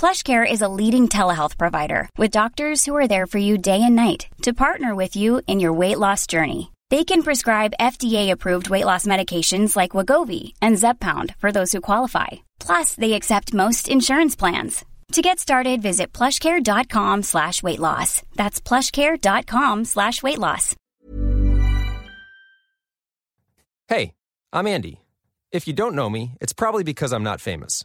PlushCare is a leading telehealth provider with doctors who are there for you day and night to partner with you in your weight loss journey. They can prescribe FDA-approved weight loss medications like Wagovi and Zepbound for those who qualify. Plus, they accept most insurance plans. To get started, visit plushcare.com slash weight loss. That's plushcare.com slash weight loss. Hey, I'm Andy. If you don't know me, it's probably because I'm not famous.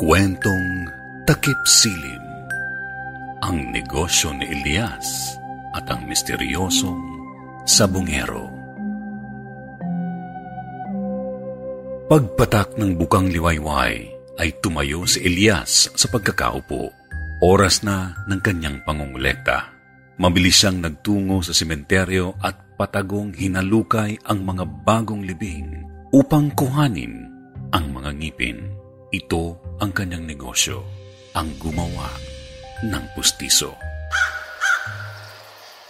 Kwentong Takip Silim Ang negosyo ni Elias at ang misteryosong sabungero. Pagpatak ng bukang liwayway ay tumayo si Elias sa pagkakaupo. Oras na ng kanyang pangungulekta. Mabilis siyang nagtungo sa sementeryo at patagong hinalukay ang mga bagong libing upang kuhanin ang mga ngipin. Ito ang kanyang negosyo, ang gumawa ng pustiso.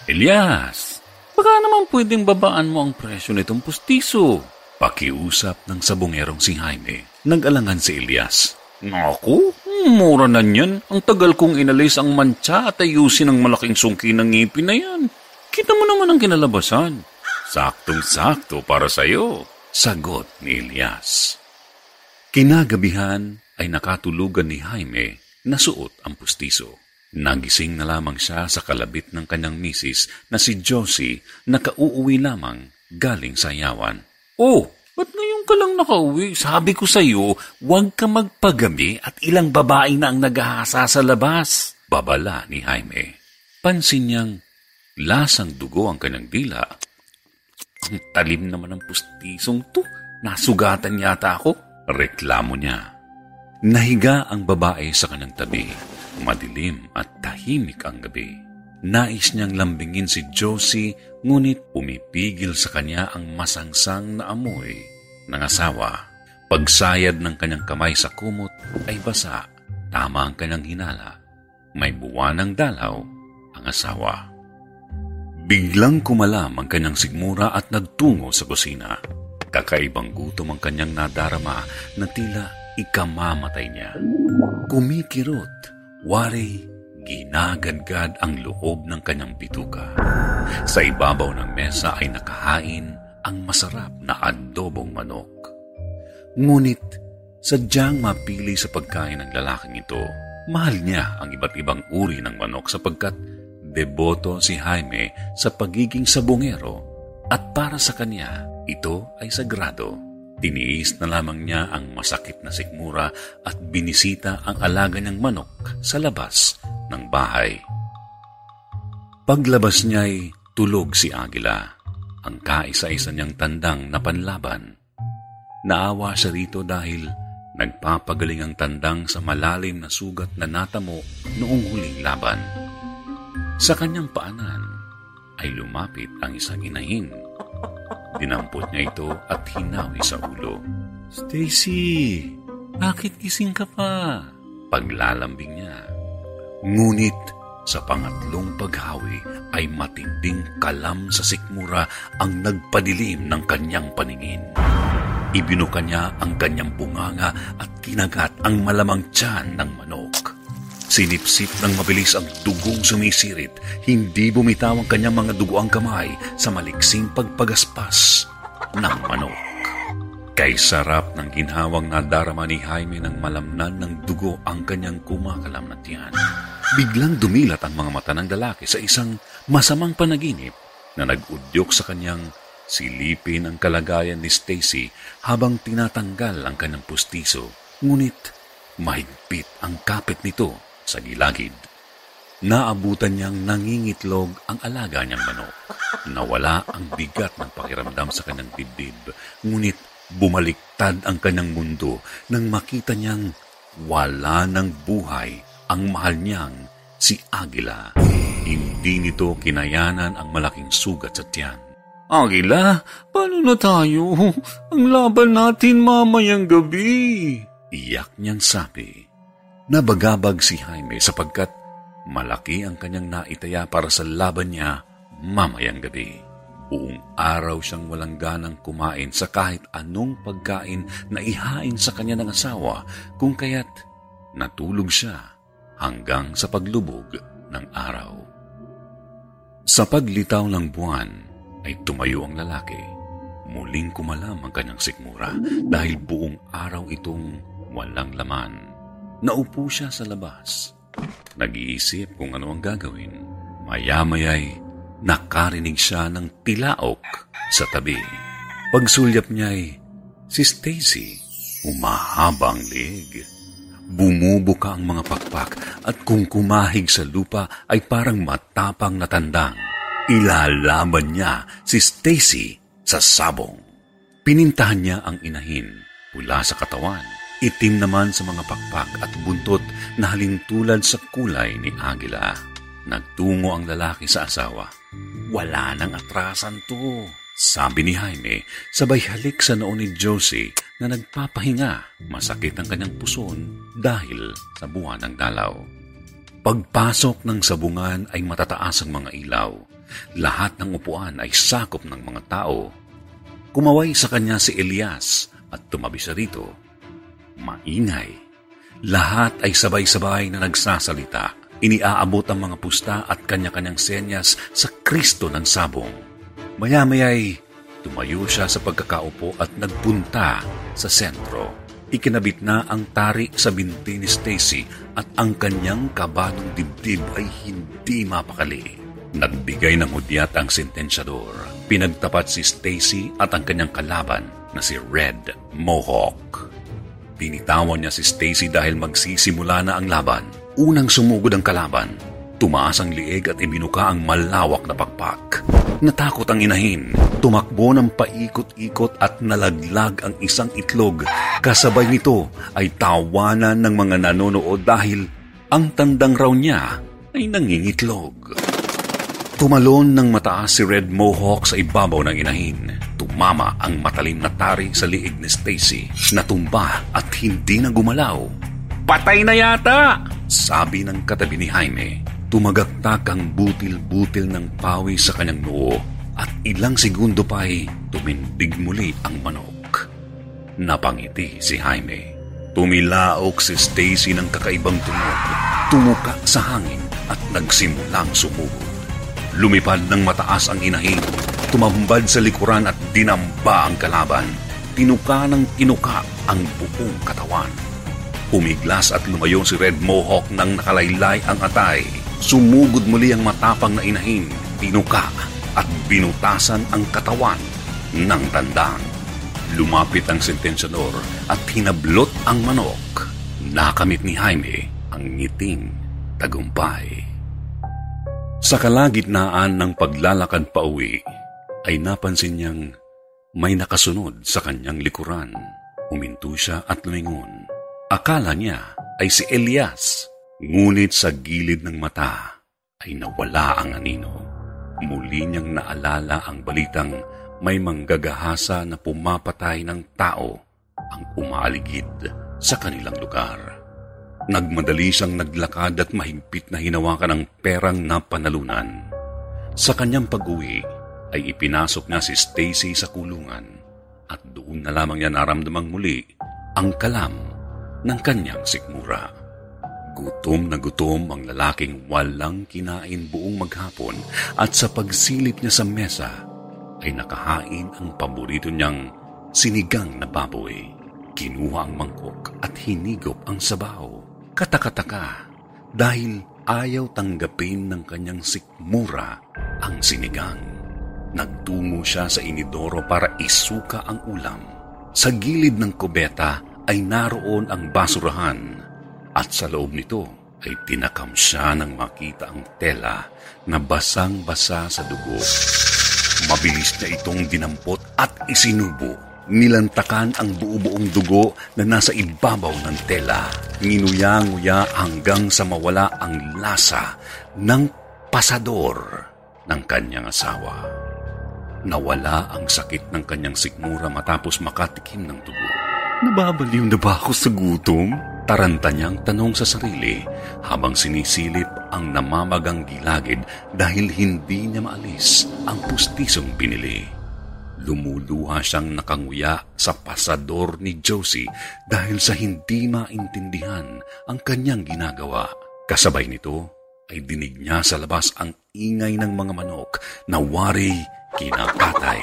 Elias, baka naman pwedeng babaan mo ang presyo nitong pustiso. Pakiusap ng sabongerong si Jaime. Nag-alangan si Elias. Naku, mura na niyan. Ang tagal kong inalis ang mancha at ayusin ang malaking sungki ng ngipin na yan. Kita mo naman ang kinalabasan. Saktong-sakto para sa'yo. Sagot ni Elias. Kinagabihan ay nakatulugan ni Jaime na suot ang pustiso. Nagising na lamang siya sa kalabit ng kanyang misis na si Josie na kauuwi lamang galing sa yawan. Oh, ba't ngayon ka lang nakauwi? Sabi ko sa iyo, huwag ka magpagabi at ilang babae na ang naghahasa sa labas. Babala ni Jaime. Pansin niyang lasang dugo ang kanyang dila. Ang talim naman ng pustisong to. Nasugatan yata ako. Reklamo niya. Nahiga ang babae sa kanyang tabi. Madilim at tahimik ang gabi. Nais niyang lambingin si Josie, ngunit pumipigil sa kanya ang masangsang na amoy ng asawa. Pagsayad ng kanyang kamay sa kumot ay basa. Tama ang kanyang hinala. May buwanang dalaw ang asawa. Biglang kumalam ang kanyang sigmura at nagtungo sa kusina. Kakaibang gutom ang kanyang nadarama na tila ikamamatay niya. Kumikirot, wari, ginagadgad ang loob ng kanyang bituka. Sa ibabaw ng mesa ay nakahain ang masarap na adobong manok. Ngunit sadyang mapili sa pagkain ng lalaking ito. Mahal niya ang iba't ibang uri ng manok sapagkat deboto si Jaime sa pagiging sabongero at para sa kanya ito ay sagrado. Tiniis na lamang niya ang masakit na sikmura at binisita ang alaga niyang manok sa labas ng bahay. Paglabas niya'y tulog si Agila, ang kaisa-isa niyang tandang na panlaban. Naawa siya rito dahil nagpapagaling ang tandang sa malalim na sugat na natamo noong huling laban. Sa kanyang paanan ay lumapit ang isang inahin Dinampot niya ito at hinawi sa ulo. Stacy, bakit gising ka pa? Paglalambing niya. Ngunit sa pangatlong paghawi ay matinding kalam sa sikmura ang nagpadilim ng kanyang paningin. Ibinuka niya ang kanyang bunganga at kinagat ang malamang tiyan ng manok. Sinipsip ng mabilis ang dugong sumisirit. Hindi bumitaw ang kanyang mga dugoang kamay sa maliksing pagpagaspas ng manok. Kay sarap ng ginhawang nadarama ni Jaime ng malamnan ng dugo ang kanyang kumakalam na tiyan. Biglang dumilat ang mga mata ng lalaki sa isang masamang panaginip na nag-udyok sa kanyang silipin ang kalagayan ni Stacy habang tinatanggal ang kanyang pustiso. Ngunit mahigpit ang kapit nito sa gilagid. Naabutan niyang nangingitlog ang alaga niyang manok. Nawala ang bigat ng pakiramdam sa kanyang dibdib, ngunit bumaliktad ang kanyang mundo nang makita niyang wala ng buhay ang mahal niyang si Agila. Hindi nito kinayanan ang malaking sugat sa tiyan. Agila, paano na tayo? Ang laban natin mamayang gabi. Iyak niyang sabi. Nabagabag si Jaime sapagkat malaki ang kanyang naitaya para sa laban niya mamayang gabi. Buong araw siyang walang ganang kumain sa kahit anong pagkain na ihain sa kanya ng asawa kung kaya't natulog siya hanggang sa paglubog ng araw. Sa paglitaw ng buwan ay tumayo ang lalaki. Muling kumalam ang kanyang sikmura dahil buong araw itong walang laman. Naupo siya sa labas. Nag-iisip kung ano ang gagawin. Maya-maya'y nakarinig siya ng tilaok sa tabi. Pagsulyap niya'y si Stacy umahabang lig. Bumubuka ang mga pakpak at kung kumahig sa lupa ay parang matapang na tandang. Ilalaban niya si Stacy sa sabong. Pinintahan niya ang inahin pula sa katawan Itim naman sa mga pakpak at buntot na halintulad sa kulay ni Agila. Nagtungo ang lalaki sa asawa. Wala nang atrasan to. Sabi ni Jaime, sabay halik sa noon ni Josie na nagpapahinga. Masakit ang kanyang puson dahil sa buwan ng dalaw. Pagpasok ng sabungan ay matataas ang mga ilaw. Lahat ng upuan ay sakop ng mga tao. Kumaway sa kanya si Elias at tumabi siya rito maingay. Lahat ay sabay-sabay na nagsasalita. Iniaabot ang mga pusta at kanya-kanyang senyas sa Kristo ng sabong. Maya-maya'y tumayo siya sa pagkakaupo at nagpunta sa sentro. Ikinabit na ang tari sa binti ni Stacy at ang kanyang kabadong dibdib ay hindi mapakali. Nagbigay ng hudyat ang sentensyador. Pinagtapat si Stacy at ang kanyang kalaban na si Red Mohawk. Binitawan niya si Stacy dahil magsisimula na ang laban. Unang sumugod ang kalaban. Tumaas ang lieg at ibinuka ang malawak na pakpak. Natakot ang inahin. Tumakbo ng paikot-ikot at nalaglag ang isang itlog. Kasabay nito ay tawanan ng mga nanonood dahil ang tandang raw niya ay nangingitlog. Tumalon ng mataas si Red Mohawk sa ibabaw ng inahin. Tumama ang matalim na tari sa liig ni Stacy. Natumba at hindi na gumalaw. Patay na yata! Sabi ng katabi ni Jaime. tumagaktak ang butil-butil ng pawis sa kanyang noo at ilang segundo pa ay tumindig muli ang manok. Napangiti si Jaime. Tumilaok si Stacy ng kakaibang tunog, tumuka sa hangin at nagsimulang sumugod. Lumipad ng mataas ang inahin, tumambad sa likuran at dinamba ang kalaban. Tinuka ng tinuka ang buong katawan. Umiglas at lumayo si Red Mohawk nang nakalaylay ang atay. Sumugod muli ang matapang na inahin, tinuka at binutasan ang katawan ng tandang. Lumapit ang sentensyador at hinablot ang manok. Nakamit ni Jaime ang ngiting tagumpay. Sa kalagitnaan ng paglalakad pa uwi, ay napansin niyang may nakasunod sa kanyang likuran. Huminto siya at lumingon. Akala niya ay si Elias, ngunit sa gilid ng mata ay nawala ang anino. Muli niyang naalala ang balitang may manggagahasa na pumapatay ng tao ang umaaligid sa kanilang lugar. Nagmadali siyang naglakad at mahigpit na hinawakan ang perang napanalunan. Sa kanyang pag-uwi ay ipinasok niya si Stacy sa kulungan at doon na lamang niya naramdamang muli ang kalam ng kanyang sikmura. Gutom na gutom ang lalaking walang kinain buong maghapon at sa pagsilip niya sa mesa ay nakahain ang paborito niyang sinigang na baboy. Kinuha ang mangkok at hinigop ang sabaw. Katakataka dahil ayaw tanggapin ng kanyang sikmura ang sinigang. Nagtungo siya sa inidoro para isuka ang ulam. Sa gilid ng kubeta ay naroon ang basurahan at sa loob nito ay tinakam siya nang makita ang tela na basang-basa sa dugo. Mabilis na itong dinampot at isinubo. Nilantakan ang buo-buong dugo na nasa ibabaw ng tela. Nginuya-nguya hanggang sa mawala ang lasa ng pasador ng kanyang asawa. Nawala ang sakit ng kanyang sikmura matapos makatikim ng dugo. Nababaliw na ba ako sa gutom? Taranta niyang tanong sa sarili habang sinisilip ang namamagang gilagid dahil hindi niya maalis ang pustisong binili. Lumuluha siyang nakanguya sa pasador ni Josie dahil sa hindi maintindihan ang kanyang ginagawa. Kasabay nito ay dinig niya sa labas ang ingay ng mga manok na wari kinakatay.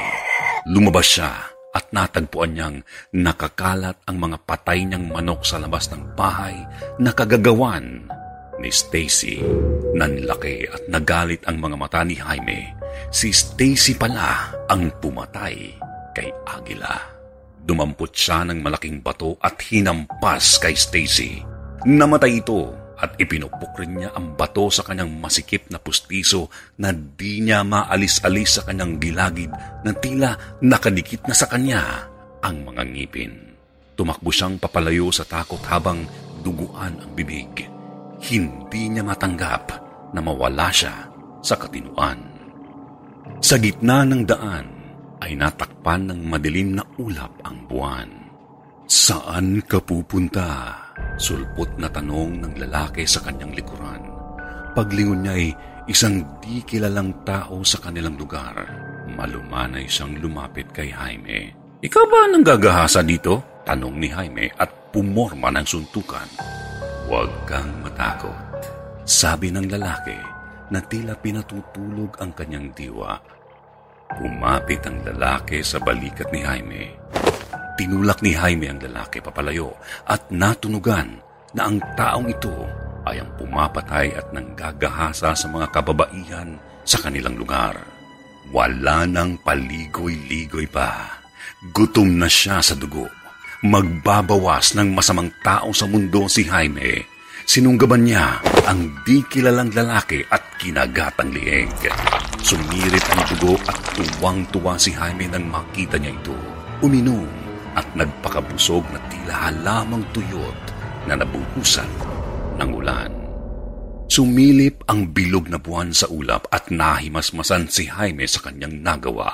Lumabas siya at natagpuan niyang nakakalat ang mga patay niyang manok sa labas ng bahay na kagagawan ni Stacy. Nanlaki at nagalit ang mga mata ni Jaime. Si Stacy pala ang pumatay kay Agila. Dumampot siya ng malaking bato at hinampas kay Stacy. Namatay ito at ipinupok rin niya ang bato sa kanyang masikip na pustiso na di niya maalis-alis sa kanyang gilagid na tila nakadikit na sa kanya ang mga ngipin. Tumakbo siyang papalayo sa takot habang duguan ang bibig. Hindi niya matanggap na mawala siya sa katinuan. Sa gitna ng daan ay natakpan ng madilim na ulap ang buwan. Saan ka pupunta? Sulpot na tanong ng lalaki sa kanyang likuran. Paglingon niya ay isang di kilalang tao sa kanilang lugar. Malumanay siyang lumapit kay Jaime. Ikaw ba nang gagahasa dito? Tanong ni Jaime at pumorma ng suntukan. Huwag kang matakot. Sabi ng lalaki na tila pinatutulog ang kanyang diwa. Kumapit ang lalaki sa balikat ni Jaime. Tinulak ni Jaime ang lalaki papalayo at natunugan na ang taong ito ay ang pumapatay at nanggagahasa sa mga kababaihan sa kanilang lugar. Wala nang paligoy-ligoy pa. Gutom na siya sa dugo. Magbabawas ng masamang tao sa mundo si Jaime. Sinunggaban niya ang di kilalang lalaki at kinagatang lieg. Sumirit ang dugo at tuwang-tuwa si Jaime nang makita niya ito. Uminom at nagpakabusog na tila halamang tuyot na nabuhusan ng ulan. Sumilip ang bilog na buwan sa ulap at nahimasmasan si Jaime sa kanyang nagawa.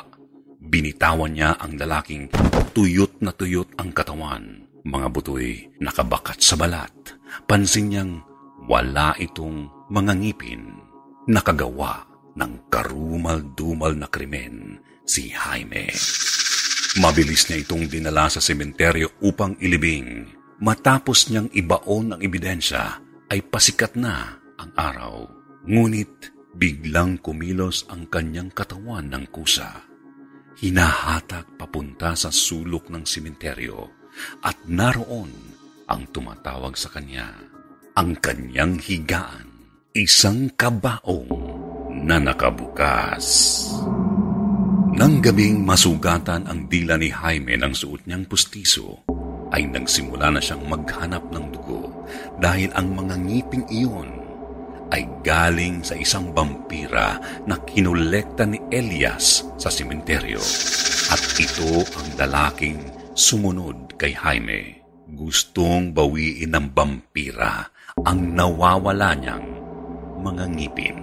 Binitawan niya ang lalaking tuyot na tuyot ang katawan. Mga butoy nakabakat sa balat. Pansin niyang wala itong mga ngipin. Nakagawa ng karumal-dumal na krimen si Jaime. Mabilis niya itong dinala sa sementeryo upang ilibing. Matapos niyang ibaon ang ebidensya, ay pasikat na ang araw. Ngunit biglang kumilos ang kanyang katawan ng kusa. Hinahatak papunta sa sulok ng sementeryo at naroon ang tumatawag sa kanya. Ang kanyang higaan, isang kabaong na nakabukas. Nang gabing masugatan ang dila ni Jaime ng suot niyang pustiso, ay nagsimula na siyang maghanap ng dugo dahil ang mga ngiping iyon ay galing sa isang vampira na kinolekta ni Elias sa simenteryo. At ito ang lalaking sumunod kay Jaime. Gustong bawiin ng vampira ang nawawala niyang mga ngipin.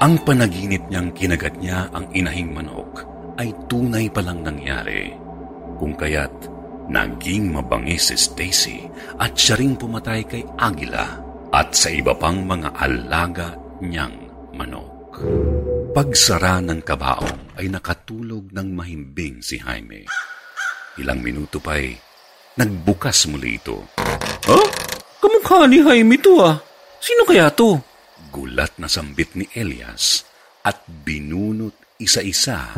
Ang panaginip niyang kinagat niya ang inahing manok ay tunay palang nangyari. Kung kaya't naging mabangis si Stacy at siya ring pumatay kay Agila at sa iba pang mga alaga niyang manok. Pagsara ng kabaong ay nakatulog ng mahimbing si Jaime. Ilang minuto pa'y nagbukas muli ito. Ha? Kamukha ni Jaime to ah. Sino kaya to? Gulat na sambit ni Elias at binunot isa-isa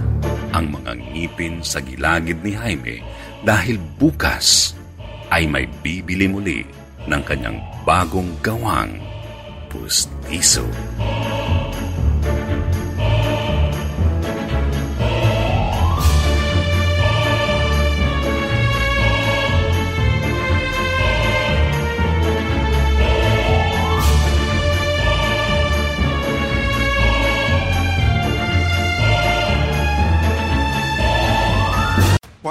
ang mga ngipin sa gilagid ni Jaime dahil bukas ay may bibili muli ng kanyang bagong gawang pustiso.